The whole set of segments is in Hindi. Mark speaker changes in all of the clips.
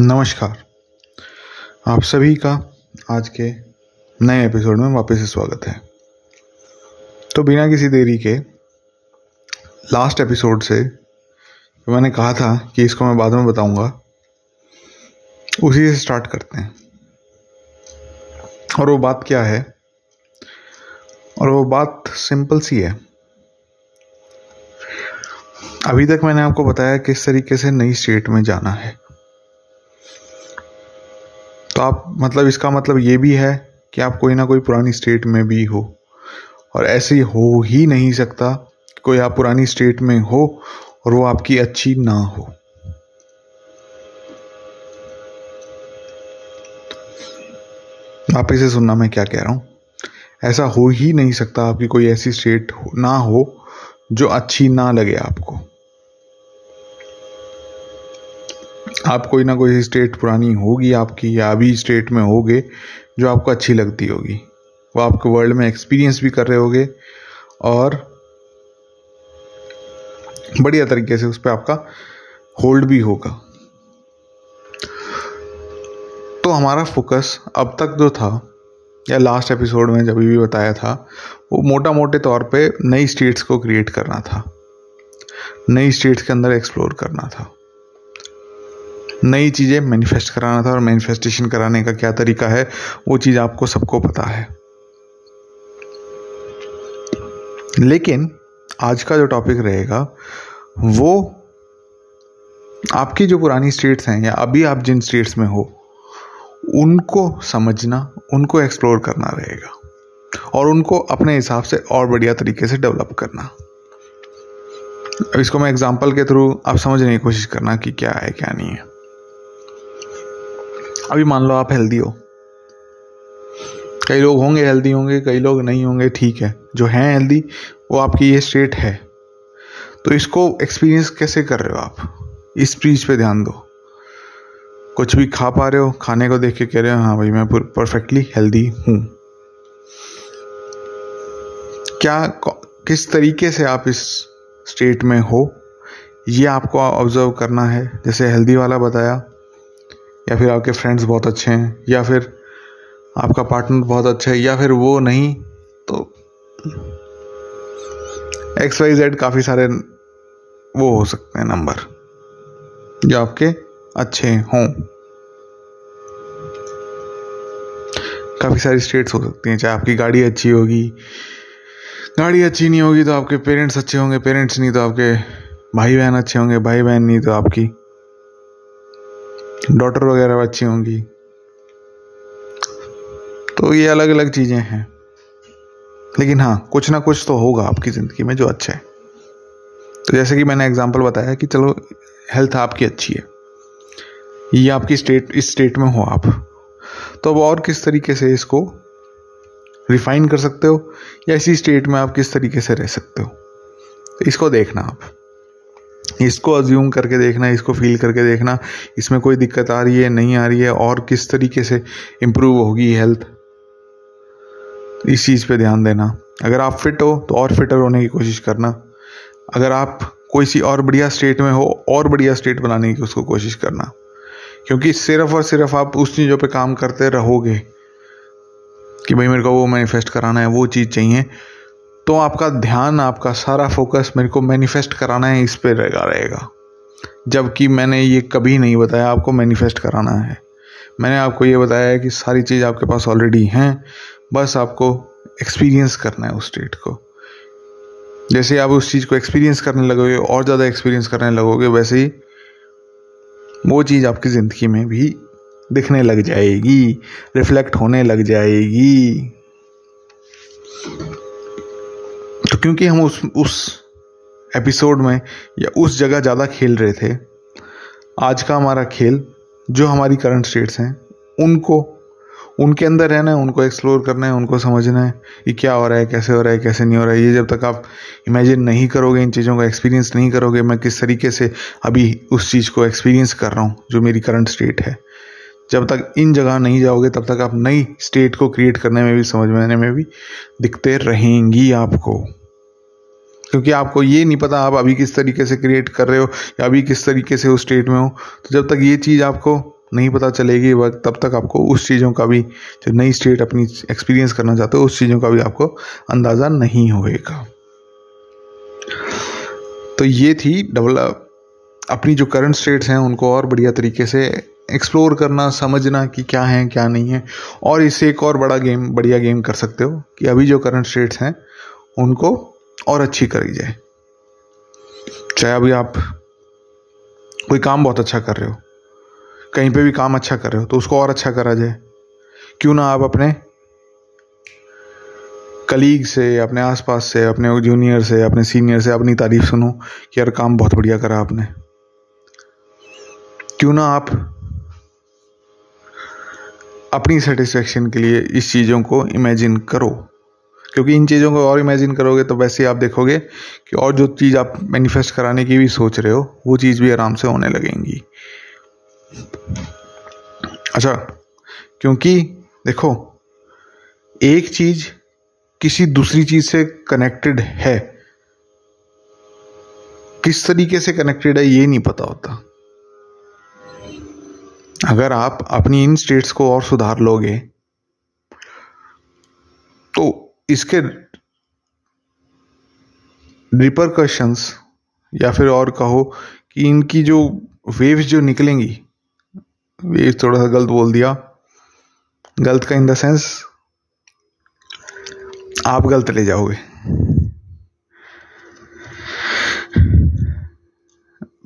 Speaker 1: नमस्कार। आप सभी का आज के नए एपिसोड में वापस से स्वागत है। तो बिना किसी देरी के लास्ट एपिसोड से मैंने कहा था कि इसको मैं बाद में बताऊँगा, उसी से स्टार्ट करते हैं। और वो बात क्या है? और वो बात सिंपल सी है। अभी तक मैंने आपको बताया किस तरीके से नई स्टेट में जाना है। तो आप मतलब इसका मतलब ये भी है कि आप कोई ना कोई पुरानी स्टेट में भी हो। और ऐसे हो ही नहीं सकता कोई आप पुरानी स्टेट में हो और वो आपकी अच्छी ना हो। आप इसे सुनना मैं क्या कह रहा हूँ। ऐसा हो ही नहीं सकता आपकी कोई ऐसी स्टेट ना हो जो अच्छी ना लगे आपको। आप कोई ना कोई स्टेट पुरानी होगी आपकी या अभी स्टेट में होगे, जो आपको अच्छी लगती होगी। वो आपके वर्ल्ड में एक्सपीरियंस भी कर रहे होगे और बढ़िया तरीके से उस पर आपका होल्ड भी होगा। तो हमारा फोकस अब तक जो था, या लास्ट एपिसोड में जब भी बताया था, वो मोटा मोटे तौर पे नई स्टेट्स को क्रिएट करना था। नई स्टेट्स के अंदर एक्सप्लोर करना था। नई चीज़ें मैनिफेस्ट कराना था और मैनिफेस्टेशन कराने का क्या तरीका है, वो चीज़ आपको सबको पता है। लेकिन आज का जो टॉपिक रहेगा, वो आपकी जो पुरानी स्टेट्स हैं या अभी आप जिन स्टेट्स में हो, उनको समझना, उनको एक्सप्लोर करना रहेगा और उनको अपने हिसाब से और बढ़िया तरीके से डेवलप करना। अब इसको मैं एग्जांपल के थ्रू आप समझने की कोशिश करना कि क्या है, क्या नहीं है। अभी मान लो आप हेल्दी हो। कई लोग होंगे हेल्दी होंगे, कई लोग नहीं होंगे, ठीक है। जो हैं हेल्दी वो आपकी ये स्टेट है। तो इसको एक्सपीरियंस कैसे कर रहे हो आप? इस चीज़ पे ध्यान दो। कुछ भी खा पा रहे हो, खाने को देख के कह रहे हो हाँ भाई, मैं परफेक्टली हेल्दी हूँ। क्या किस तरीके से आप इस स्टेट में हो? ये आपको ऑब्ज़र्व करना है। जैसे हेल्दी वाला बताया या फिर आपके फ्रेंड्स बहुत अच्छे हैं, या फिर आपका पार्टनर बहुत अच्छा है, या फिर वो नहीं तो एक्स वाई जेड काफ़ी सारे वो हो सकते हैं नंबर जो आपके अच्छे हों। काफ़ी सारी स्टेट्स हो सकती हैं, चाहे आपकी गाड़ी अच्छी होगी, गाड़ी अच्छी नहीं होगी तो आपके पेरेंट्स अच्छे होंगे पेरेंट्स नहीं तो आपके भाई बहन अच्छे होंगे भाई बहन नहीं तो आपकी डॉटर वगैरह अच्छी होंगी। तो ये अलग अलग चीज़ें हैं। लेकिन हाँ कुछ ना कुछ तो होगा आपकी ज़िंदगी में जो अच्छा है। तो जैसे कि मैंने एग्ज़ाम्पल बताया कि चलो हेल्थ आपकी अच्छी है। ये आपकी स्टेट इस स्टेट में हो आप। तो अब और किस तरीके से इसको रिफाइन कर सकते हो? या इसी स्टेट में आप किस तरीके से रह सकते हो? तो इसको देखना आप। इसको अज्यूम करके देखना, इसको फील करके देखना, इसमें कोई दिक्कत आ रही है, नहीं आ रही है, और किस तरीके से इम्प्रूव होगी हेल्थ इस चीज़ पे ध्यान देना। अगर आप फिट हो तो और फिटर होने की कोशिश करना। अगर आप कोई सी और बढ़िया स्टेट में हो, और बढ़िया स्टेट बनाने की उसको कोशिश करना। क्योंकि सिर्फ़ और सिर्फ़ आप उस चीज़ों पे काम करते रहोगे कि भाई मेरे को वो मैनिफेस्ट कराना है, वो चीज़ चाहिए तो आपका ध्यान, आपका सारा फोकस मेरे को मैनिफेस्ट कराना है, इस पर रहेगा रहेगा। जबकि मैंने ये कभी नहीं बताया, आपको मैनिफेस्ट कराना है। मैंने आपको ये बताया है कि सारी चीज़ आपके पास ऑलरेडी हैं, बस आपको एक्सपीरियंस करना है उस स्टेट को। जैसे आप उस चीज़ को एक्सपीरियंस करने लगोगे, और ज़्यादा एक्सपीरियंस करने लगोगे, वैसे ही वो चीज़ आपकी ज़िंदगी में भी दिखने लग जाएगी रिफ्लेक्ट होने लग जाएगी। तो क्योंकि हम उस उस एपिसोड में या उस जगह ज़्यादा खेल रहे थे, आज का हमारा खेल, जो हमारी करंट स्टेट्स हैं, उनको, उनके अंदर रहना है, उनको एक्सप्लोर करना है, उनको समझना है कि क्या हो रहा है, कैसे हो रहा है, कैसे नहीं हो रहा है। ये जब तक आप इमेजिन नहीं करोगे, इन चीज़ों का एक्सपीरियंस नहीं करोगे, मैं किस तरीके से अभी उस चीज़ को एक्सपीरियंस कर रहा हूँ, जो मेरी करंट स्टेट है। जब तक इन जगह नहीं जाओगे, तब तक आप नई स्टेट को क्रिएट करने में भी, समझ में आने में भी दिखते रहेंगी आपको। क्योंकि आपको ये नहीं पता आप अभी किस तरीके से क्रिएट कर रहे हो या अभी किस तरीके से उस स्टेट में हो। तो जब तक ये चीज़ आपको नहीं पता चलेगी वक्त तब तक आपको उस चीज़ों का भी, जो नई स्टेट अपनी एक्सपीरियंस करना चाहते हो, उस चीज़ों का भी आपको अंदाज़ा नहीं होएगा। तो ये थी डबल अपनी जो करंट स्टेट्स हैं, उनको और बढ़िया तरीके से एक्सप्लोर करना, समझना कि क्या है, क्या नहीं है। और इससे एक और बड़ा गेम बढ़िया गेम कर सकते हो कि अभी जो करंट स्टेट्स हैं, उनको और अच्छी करी जाए। चाहे अभी आप कोई काम बहुत अच्छा कर रहे हो, कहीं पे भी काम अच्छा कर रहे हो तो उसको और अच्छा करा जाए। क्यों ना आप अपने कलीग से, अपने आसपास से, अपने जूनियर से, अपने सीनियर से अपनी तारीफ़ सुनो कि यार काम बहुत बढ़िया करा आपने। क्यों ना आप अपनी सेटिस्फेक्शन के लिए इस चीज़ों को इमेजिन करो। क्योंकि इन चीज़ों को और इमेजिन करोगे तो वैसे ही आप देखोगे कि और जो चीज़ आप मैनिफेस्ट कराने की भी सोच रहे हो, वो चीज़ भी आराम से होने लगेंगी। अच्छा क्योंकि देखो, एक चीज़ किसी दूसरी चीज़ से कनेक्टेड है। किस तरीके से कनेक्टेड है, ये नहीं पता होता। अगर आप अपनी इन स्टेट्स को और सुधार लोगे तो इसके रिपरकशंस या फिर और कहो कि इनकी जो वेव्स जो निकलेंगी वेव्स थोड़ा सा गलत बोल दिया, गलत का इन द सेंस आप गलत ले जाओगे।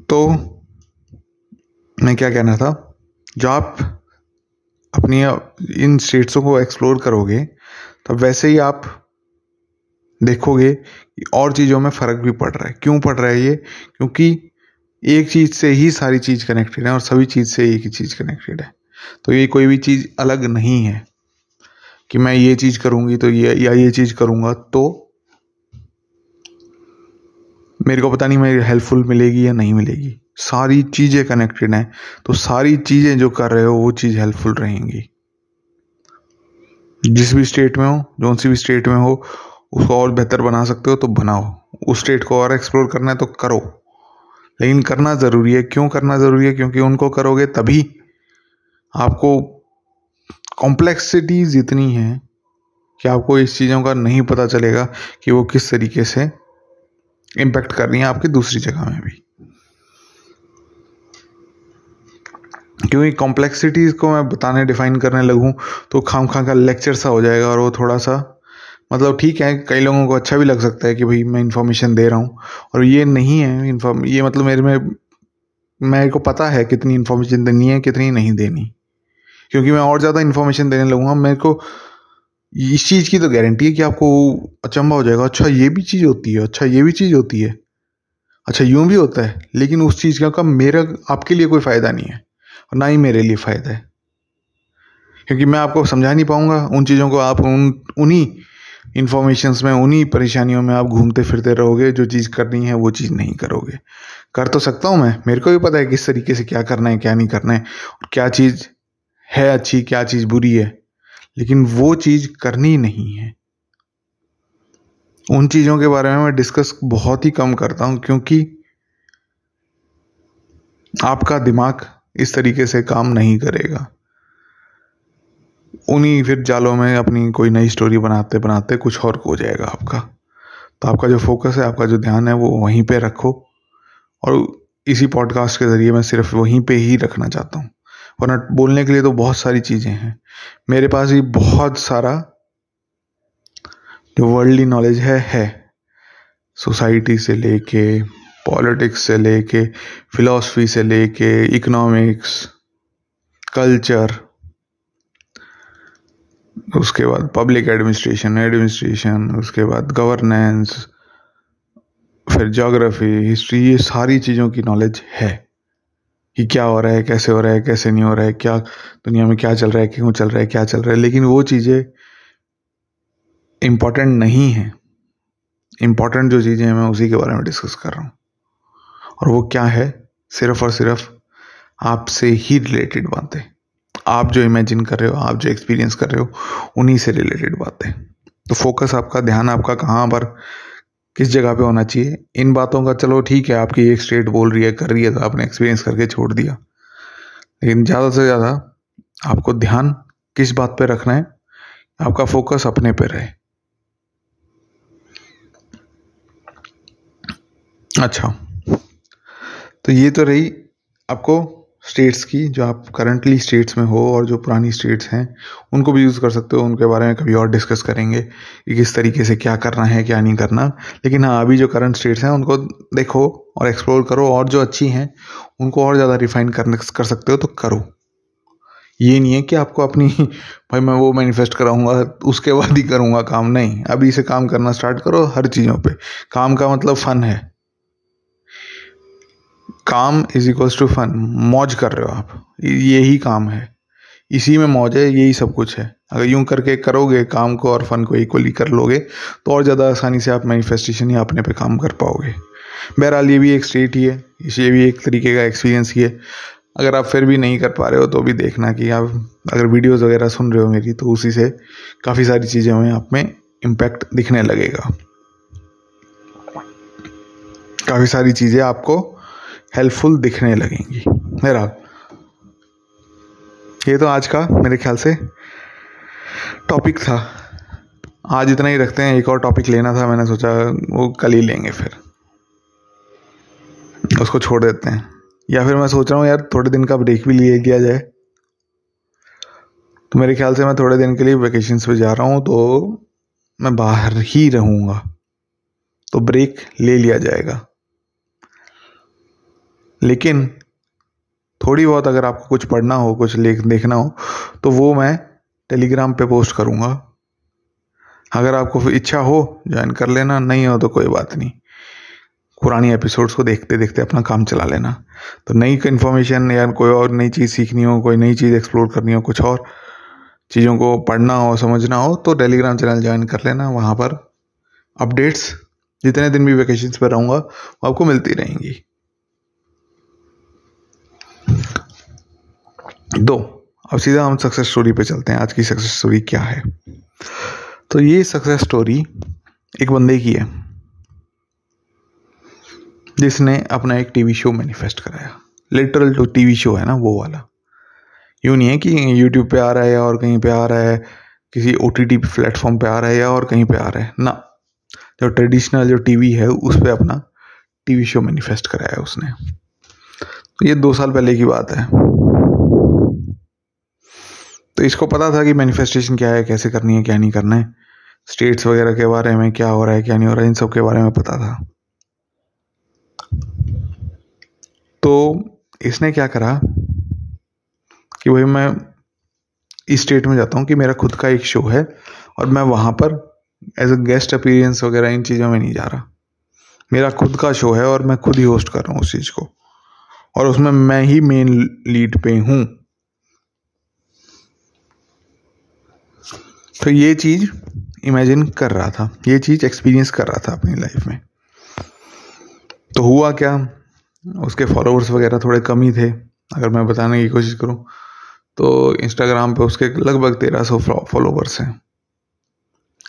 Speaker 1: तो मैं क्या कहना था जो आप अपनी, इन स्टेट्सों को एक्सप्लोर करोगे तब वैसे ही आप देखोगे कि और चीज़ों में फ़र्क भी पड़ रहा है। क्यों पड़ रहा है ये? क्योंकि एक चीज़ से ही सारी चीज़ कनेक्टेड है और सभी चीज़ से एक ही चीज़ कनेक्टेड है। तो ये कोई भी चीज़ अलग नहीं है कि मैं ये चीज़ करूँगी तो ये, या ये चीज़ करूँगा तो मेरे को पता नहीं मेरी हेल्पफुल मिलेगी या नहीं मिलेगी। सारी चीज़ें कनेक्टेड हैं तो सारी चीज़ें जो कर रहे हो वो चीज़ हेल्पफुल रहेंगी। जिस भी स्टेट में हो, जो सी भी स्टेट में हो, उसको और बेहतर बना सकते हो तो बनाओ। उस स्टेट को और एक्सप्लोर करना है तो करो। लेकिन करना ज़रूरी है। क्यों करना ज़रूरी है? क्योंकि उनको करोगे तभी आपको कॉम्प्लेक्सिटीज इतनी है कि आपको इस चीज़ों का नहीं पता चलेगा कि वो किस तरीके से इम्पेक्ट कर रही हैं आपकी दूसरी जगह में भी। क्योंकि कॉम्प्लेक्सिटीज़ को मैं बताने डिफाइन करने लगूँ तो खाम खां का लेक्चर सा हो जाएगा और वो थोड़ा सा मतलब ठीक है, कई लोगों को अच्छा भी लग सकता है कि भाई मैं इन्फॉर्मेशन दे रहा हूँ, और ये नहीं है इन्फॉर्म ये मतलब मेरे में, मेरे को पता है कितनी इन्फॉर्मेशन देनी है, कितनी नहीं देनी। क्योंकि मैं और ज़्यादा इन्फॉर्मेशन देने लगूँगा, मेरे को इस चीज़ की तो गारंटी है कि आपको अचंबा हो जाएगा अच्छा ये भी चीज़ होती है अच्छा ये भी चीज़ होती है अच्छा यूँ भी होता है, लेकिन उस चीज़ का मेरा, आपके लिए कोई फ़ायदा नहीं है। और ना ही मेरे लिए फ़ायदा है। क्योंकि मैं आपको समझा नहीं पाऊँगा, उन चीज़ों को आप उन, उन्हीं इन्फॉर्मेशंस में, उन्हीं परेशानियों में आप घूमते फिरते रहोगे, जो चीज़ करनी है, वो चीज़ नहीं करोगे। कर तो सकता हूँ मैं, मेरे को भी पता है किस तरीके से क्या करना है, क्या नहीं करना है, और क्या चीज़ है अच्छी, क्या चीज़ बुरी है, लेकिन वो चीज़ करनी नहीं है। उन चीज़ों के बारे में मैं डिस्कस बहुत ही कम करता हूँ, क्योंकि आपका दिमाग इस तरीके से काम नहीं करेगा। उन्हीं फिर जालों में अपनी कोई नई स्टोरी बनाते बनाते कुछ और हो जाएगा आपका। तो आपका जो फोकस है, आपका जो ध्यान है, वो वहीं पे रखो। और इसी पॉडकास्ट के ज़रिए मैं सिर्फ़ वहीं पे ही रखना चाहता हूँ। वरना बोलने के लिए तो बहुत सारी चीज़ें हैं। मेरे पास भी बहुत सारा जो वर्ल्डली नॉलेज है है। सोसाइटी से लेके पॉलिटिक्स से लेके, फिलॉसफी से लेके, इकोनॉमिक्स, कल्चर, उसके बाद पब्लिक एडमिनिस्ट्रेशन एडमिनिस्ट्रेशन, उसके बाद गवर्नेंस, फिर जोग्राफी हिस्ट्री, ये सारी चीज़ों की नॉलेज है कि क्या हो रहा है, कैसे हो रहा है, कैसे नहीं हो रहा है, क्या दुनिया में क्या चल रहा है, क्यों चल रहा है, क्या चल रहा है, लेकिन वो चीज़ें इंपॉर्टेंट नहीं है। इंपॉर्टेंट जो चीज़ें हैं, मैं उसी के बारे में डिस्कस कर रहा हूँ। और वो क्या है? सिर्फ़ और सिर्फ़ आपसे ही रिलेटेड बातें। आप जो इमेजिन कर रहे हो, आप जो एक्सपीरियंस कर रहे हो, उन्हीं से रिलेटेड बातें। तो फोकस आपका, ध्यान आपका कहाँ पर, किस जगह पे होना चाहिए? इन बातों का, चलो ठीक है, आपकी एक स्टेट बोल रही है, कर रही है तो आपने एक्सपीरियंस करके छोड़ दिया। लेकिन ज़्यादा से ज़्यादा आपको ध्यान किस बात पे रखना है? आपका फोकस अपने पे रहे। अच्छा। तो ये तो रही आपको स्टेट्स की, जो आप करंटली स्टेट्स में हो और जो पुरानी स्टेट्स हैं, उनको भी यूज़ कर सकते हो, उनके बारे में कभी और डिस्कस करेंगे कि किस तरीके से क्या करना है, क्या नहीं करना। लेकिन हाँ अभी जो करंट स्टेट्स हैं, उनको देखो और एक्सप्लोर करो और जो अच्छी हैं, उनको और ज़्यादा रिफाइन कर कर सकते हो तो करो। ये नहीं है कि आपको अपनी, भाई मैं वो मैनिफेस्ट कराऊँगा, उसके बाद ही करूँगा काम, नहीं। अभी से काम करना स्टार्ट करो हर चीज़ों पे। काम का मतलब फ़न है। काम इज़ इक्वल्स टू फन मौज कर रहे हो आप। यही काम है। इसी में मौज है, यही सब कुछ है। अगर यूँ करके करोगे, काम को और फन को इक्वली कर लोगे तो और ज़्यादा आसानी से आप मैनिफेस्टेशन या अपने पे काम कर पाओगे। बहरहाल, ये भी एक स्टेट ही है। ये भी एक तरीके का एक्सपीरियंस ही है। अगर आप फिर भी नहीं कर पा रहे हो तो भी देखना कि आप, अगर वीडियोस वगैरह सुन रहे हो मेरी तो उसी से काफ़ी सारी चीज़ें में आप में इम्पैक्ट दिखने लगेगा। काफ़ी सारी चीज़ें आपको हेल्पफुल दिखने लगेंगी। मेरा ये तो आज का मेरे ख्याल से टॉपिक था। आज इतना ही रखते हैं, एक और टॉपिक लेना था, मैंने सोचा वो कल ही लेंगे फिर। उसको छोड़ देते हैं। या फिर मैं सोच रहा हूँ, यार, थोड़े दिन का ब्रेक भी लिए किया जाए। तो मेरे ख्याल से मैं थोड़े दिन के लिए वेकेशन पे जा रहा हूँ तो मैं बाहर ही रहूँगा। तो ब्रेक ले लिया जाएगा। लेकिन थोड़ी बहुत अगर आपको कुछ पढ़ना हो, कुछ लेख देखना हो तो वो मैं टेलीग्राम पे पोस्ट करूँगा। अगर आपको इच्छा हो, ज्वाइन कर लेना, नहीं हो तो कोई बात नहीं। पुरानी एपिसोड्स को देखते देखते अपना काम चला लेना। तो नई इन्फॉर्मेशन या कोई और नई चीज़ सीखनी हो, कोई नई चीज़ एक्सप्लोर करनी हो, कुछ और चीज़ों को पढ़ना हो, समझना हो तो टेलीग्राम चैनल ज्वाइन कर लेना। वहाँ पर अपडेट्स, जितने दिन भी वेकेशन पर रहूँगा, वो आपको मिलती रहेंगी। दो, अब सीधा हम सक्सेस स्टोरी पे चलते हैं। आज की सक्सेस स्टोरी क्या है? तो ये सक्सेस स्टोरी एक बंदे की है, जिसने अपना एक टीवी शो मैनिफेस्ट कराया। लिटरल जो टीवी शो है ना, वो वाला। यूँ नहीं है कि यूट्यूब पे आ रहा है और कहीं पे आ रहा है, किसी ओ टी टी प्लेटफॉर्म पे आ रहा है या और कहीं पे आ रहा है। ना। जो ट्रेडिशनल जो टीवी है, उस पर अपना टीवी शो मैनिफेस्ट कराया उसने। तो ये दो साल पहले की बात है। तो इसको पता था कि मैनिफेस्टेशन क्या है, कैसे करनी है, क्या नहीं करना है। स्टेट्स वगैरह के बारे में क्या हो रहा है, क्या नहीं हो रहा है, इन सब के बारे में पता था। तो इसने क्या करा कि भाई मैं इस स्टेट में जाता हूँ कि मेरा खुद का एक शो है और मैं वहाँ पर एज अ गेस्ट अपीरियंस वगैरह इन चीज़ों में नहीं जा रहा। मेरा खुद का शो है और मैं खुद ही होस्ट कर रहा हूँ उस चीज़ को। और उसमें मैं ही मेन लीड पे हूँ। तो ये चीज़ इमेजिन कर रहा था। ये चीज़ एक्सपीरियंस कर रहा था अपनी लाइफ में। तो हुआ क्या? उसके फॉलोअर्स वगैरह थोड़े कम ही थे, अगर मैं बताने की कोशिश करूँ। तो इंस्टाग्राम पे उसके लगभग तेरह सौ फॉलोवर्स हैं।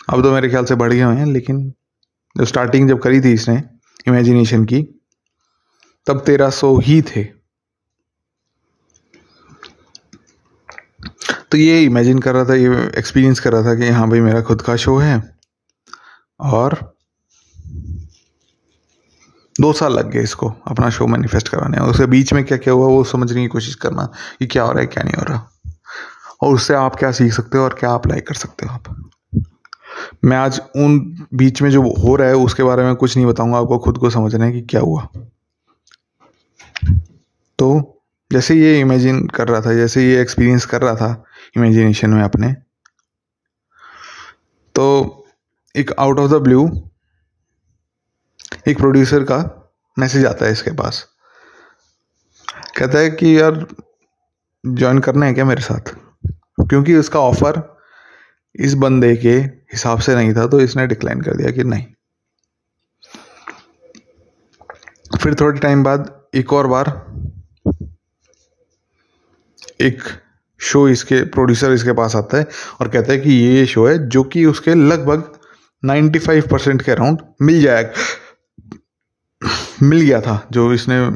Speaker 1: अब तो मेरे ख्याल से बढ़ गए हैं, लेकिन जब स्टार्टिंग जब करी थी इसने इमेजिनेशन की, तब तेरह सौ ही थे। तो ये इमेजिन कर रहा था, ये एक्सपीरियंस कर रहा था कि हाँ भाई मेरा खुद का शो है और दो साल लग गए इसको अपना शो मैनिफेस्ट कराने और उसके बीच में क्या क्या हुआ वो समझने की कोशिश करना कि क्या हो रहा है, क्या नहीं हो रहा। और उससे आप क्या सीख सकते हो और क्या अप्लाई कर सकते हो आप? मैं आज उन बीच में जो हो रहा है उसके बारे में कुछ नहीं बताऊँगा, आपको खुद को समझना है कि क्या हुआ। तो जैसे ये इमेजिन कर रहा था, जैसे ये एक्सपीरियंस कर रहा था इमेजिनेशन में अपने। तो एक आउट ऑफ़ द ब्लू एक प्रोड्यूसर का मैसेज आता है इसके पास। कहता है कि, यार ज्वाइन करना है क्या मेरे साथ? क्योंकि उसका ऑफ़र इस बंदे के हिसाब से नहीं था तो इसने डिक्लाइन कर दिया कि नहीं। फिर थोड़े टाइम बाद एक और बार एक शो इसके प्रोड्यूसर इसके पास आता है और कहता है कि ये शो है जो कि उसके लगभग 95 परसेंट के अराउंड मिल जाएगा मिल गया था, जो इसने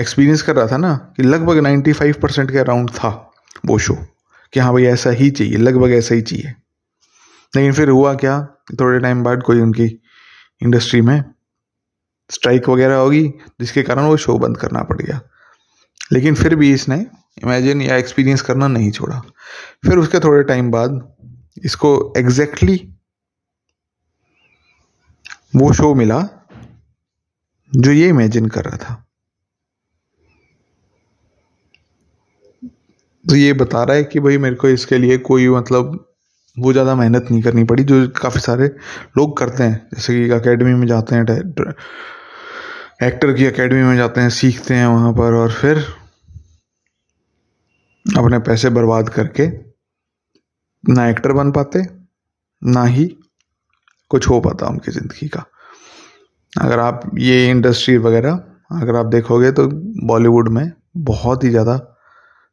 Speaker 1: एक्सपीरियंस कर रहा था ना, कि लगभग नाइन्टी फाइव परसेंट के अराउंड था वो शो, कि हाँ भाई ऐसा ही चाहिए, लगभग ऐसा ही चाहिए। लेकिन फिर हुआ क्या, थोड़े टाइम बाद कोई उनकी इंडस्ट्री में स्ट्राइक वगैरह होगी, जिसके कारण वो शो बंद करना पड़ गया। लेकिन फिर भी इसने इमेजिन या एक्सपीरियंस करना नहीं छोड़ा। फिर उसके थोड़े टाइम बाद इसको एग्जैक्टली exactly वो शो मिला जो ये इमेजिन कर रहा था। तो ये बता रहा है कि भाई मेरे को इसके लिए कोई मतलब वो ज़्यादा मेहनत नहीं करनी पड़ी, जो काफ़ी सारे लोग करते हैं। जैसे कि अकेडमी में जाते हैं एक्टर की अकेडमी में जाते हैं, सीखते हैं वहाँ पर और फिर अपने पैसे बर्बाद करके ना एक्टर बन पाते, ना ही कुछ हो पाता उनकी ज़िंदगी का। अगर आप ये इंडस्ट्री वगैरह, अगर आप देखोगे तो बॉलीवुड में बहुत ही ज़्यादा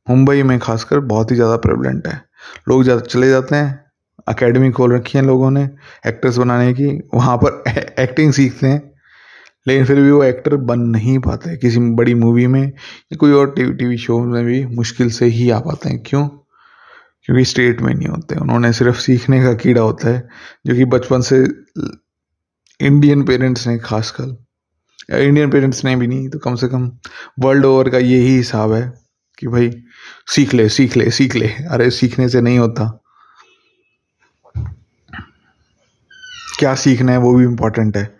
Speaker 1: मुंबई में खासकर बहुत ही ज़्यादा प्रेवलेंट है। लोग ज़्यादा चले जाते हैं अकेडमी खोल रखी है लोगों ने एक्टर्स बनाने की, वहाँ पर एक्टिंग सीखते हैं। लेकिन फिर भी वो एक्टर बन नहीं पाते किसी बड़ी मूवी में या कोई और टीवी टीवी शो में भी मुश्किल से ही आ पाते हैं। क्यों? क्योंकि स्टेट में नहीं होते। उन्होंने सिर्फ़ सीखने का कीड़ा होता है, जो कि बचपन से इंडियन पेरेंट्स ने खासकर। इंडियन पेरेंट्स ने भी नहीं तो कम से कम वर्ल्ड ओवर का यही हिसाब है कि भाई, सीख ले सीख ले सीख ले। अरे, सीखने से नहीं होता। क्या सीखना है वो भी इम्पोर्टेंट है।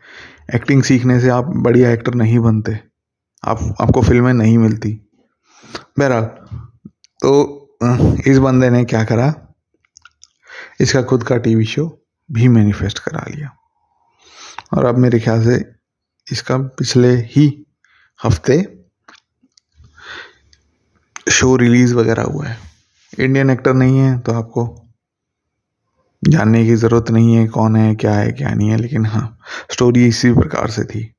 Speaker 1: एक्टिंग सीखने से आप बढ़िया एक्टर नहीं बनते। आप, आपको फ़िल्में नहीं मिलती। बहरहाल तो इस बंदे ने क्या करा? इसका खुद का टीवी शो भी मैनिफेस्ट करा लिया। और अब मेरे ख्याल से इसका पिछले ही हफ़्ते शो रिलीज़ वगैरह हुआ है। इंडियन एक्टर नहीं है तो आपको जानने की ज़रूरत नहीं है कौन है, क्या है, क्या नहीं है, लेकिन हाँ स्टोरी इसी प्रकार से थी।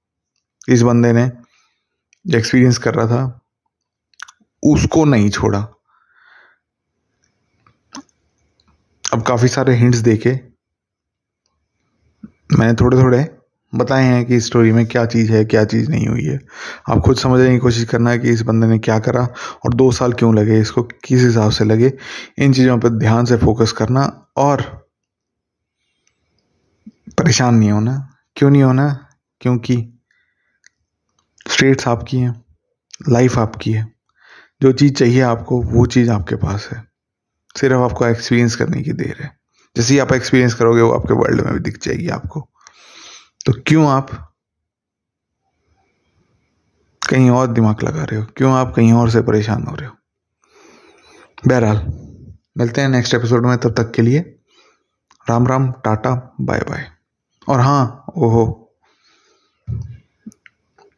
Speaker 1: इस बंदे ने जो एक्सपीरियंस कर रहा था, उसको नहीं छोड़ा। अब काफ़ी सारे हिंट्स देखे। मैंने थोड़े थोड़े बताए हैं कि स्टोरी में क्या चीज़ है, क्या चीज़ नहीं हुई है। आप खुद समझने की कोशिश करना है कि इस बंदे ने क्या करा और दो साल क्यों लगे, इसको किस हिसाब से लगे। इन चीज़ों पर ध्यान से फोकस करना और परेशान नहीं होना। क्यों नहीं होना? क्योंकि स्टेट्स आपकी हैं, लाइफ आपकी है। जो चीज़ चाहिए आपको, वो चीज़ आपके पास है। सिर्फ़ आपको एक्सपीरियंस करने की देर है। जैसे ही आप एक्सपीरियंस करोगे, वो आपके वर्ल्ड में भी दिख जाएगी आपको। तो क्यों आप कहीं और दिमाग लगा रहे हो? क्यों आप कहीं और से परेशान हो रहे हो? बहरहाल, मिलते हैं नेक्स्ट एपिसोड में। तब तक के लिए Ram Ram, tata, bye bye. और हाँ ओहो।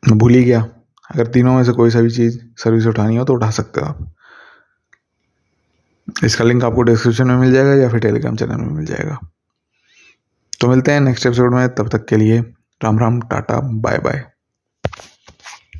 Speaker 1: मैं भूल ही गया। अगर तीनों में से कोई सा भी चीज़ सर्विस उठानी हो तो उठा सकते हो आप। इसका लिंक आपको डिस्क्रिप्शन में मिल जाएगा या फिर टेलीग्राम चैनल में मिल जाएगा। तो मिलते हैं नेक्स्ट एपिसोड में। तब तक के लिए Ram Ram, tata bye bye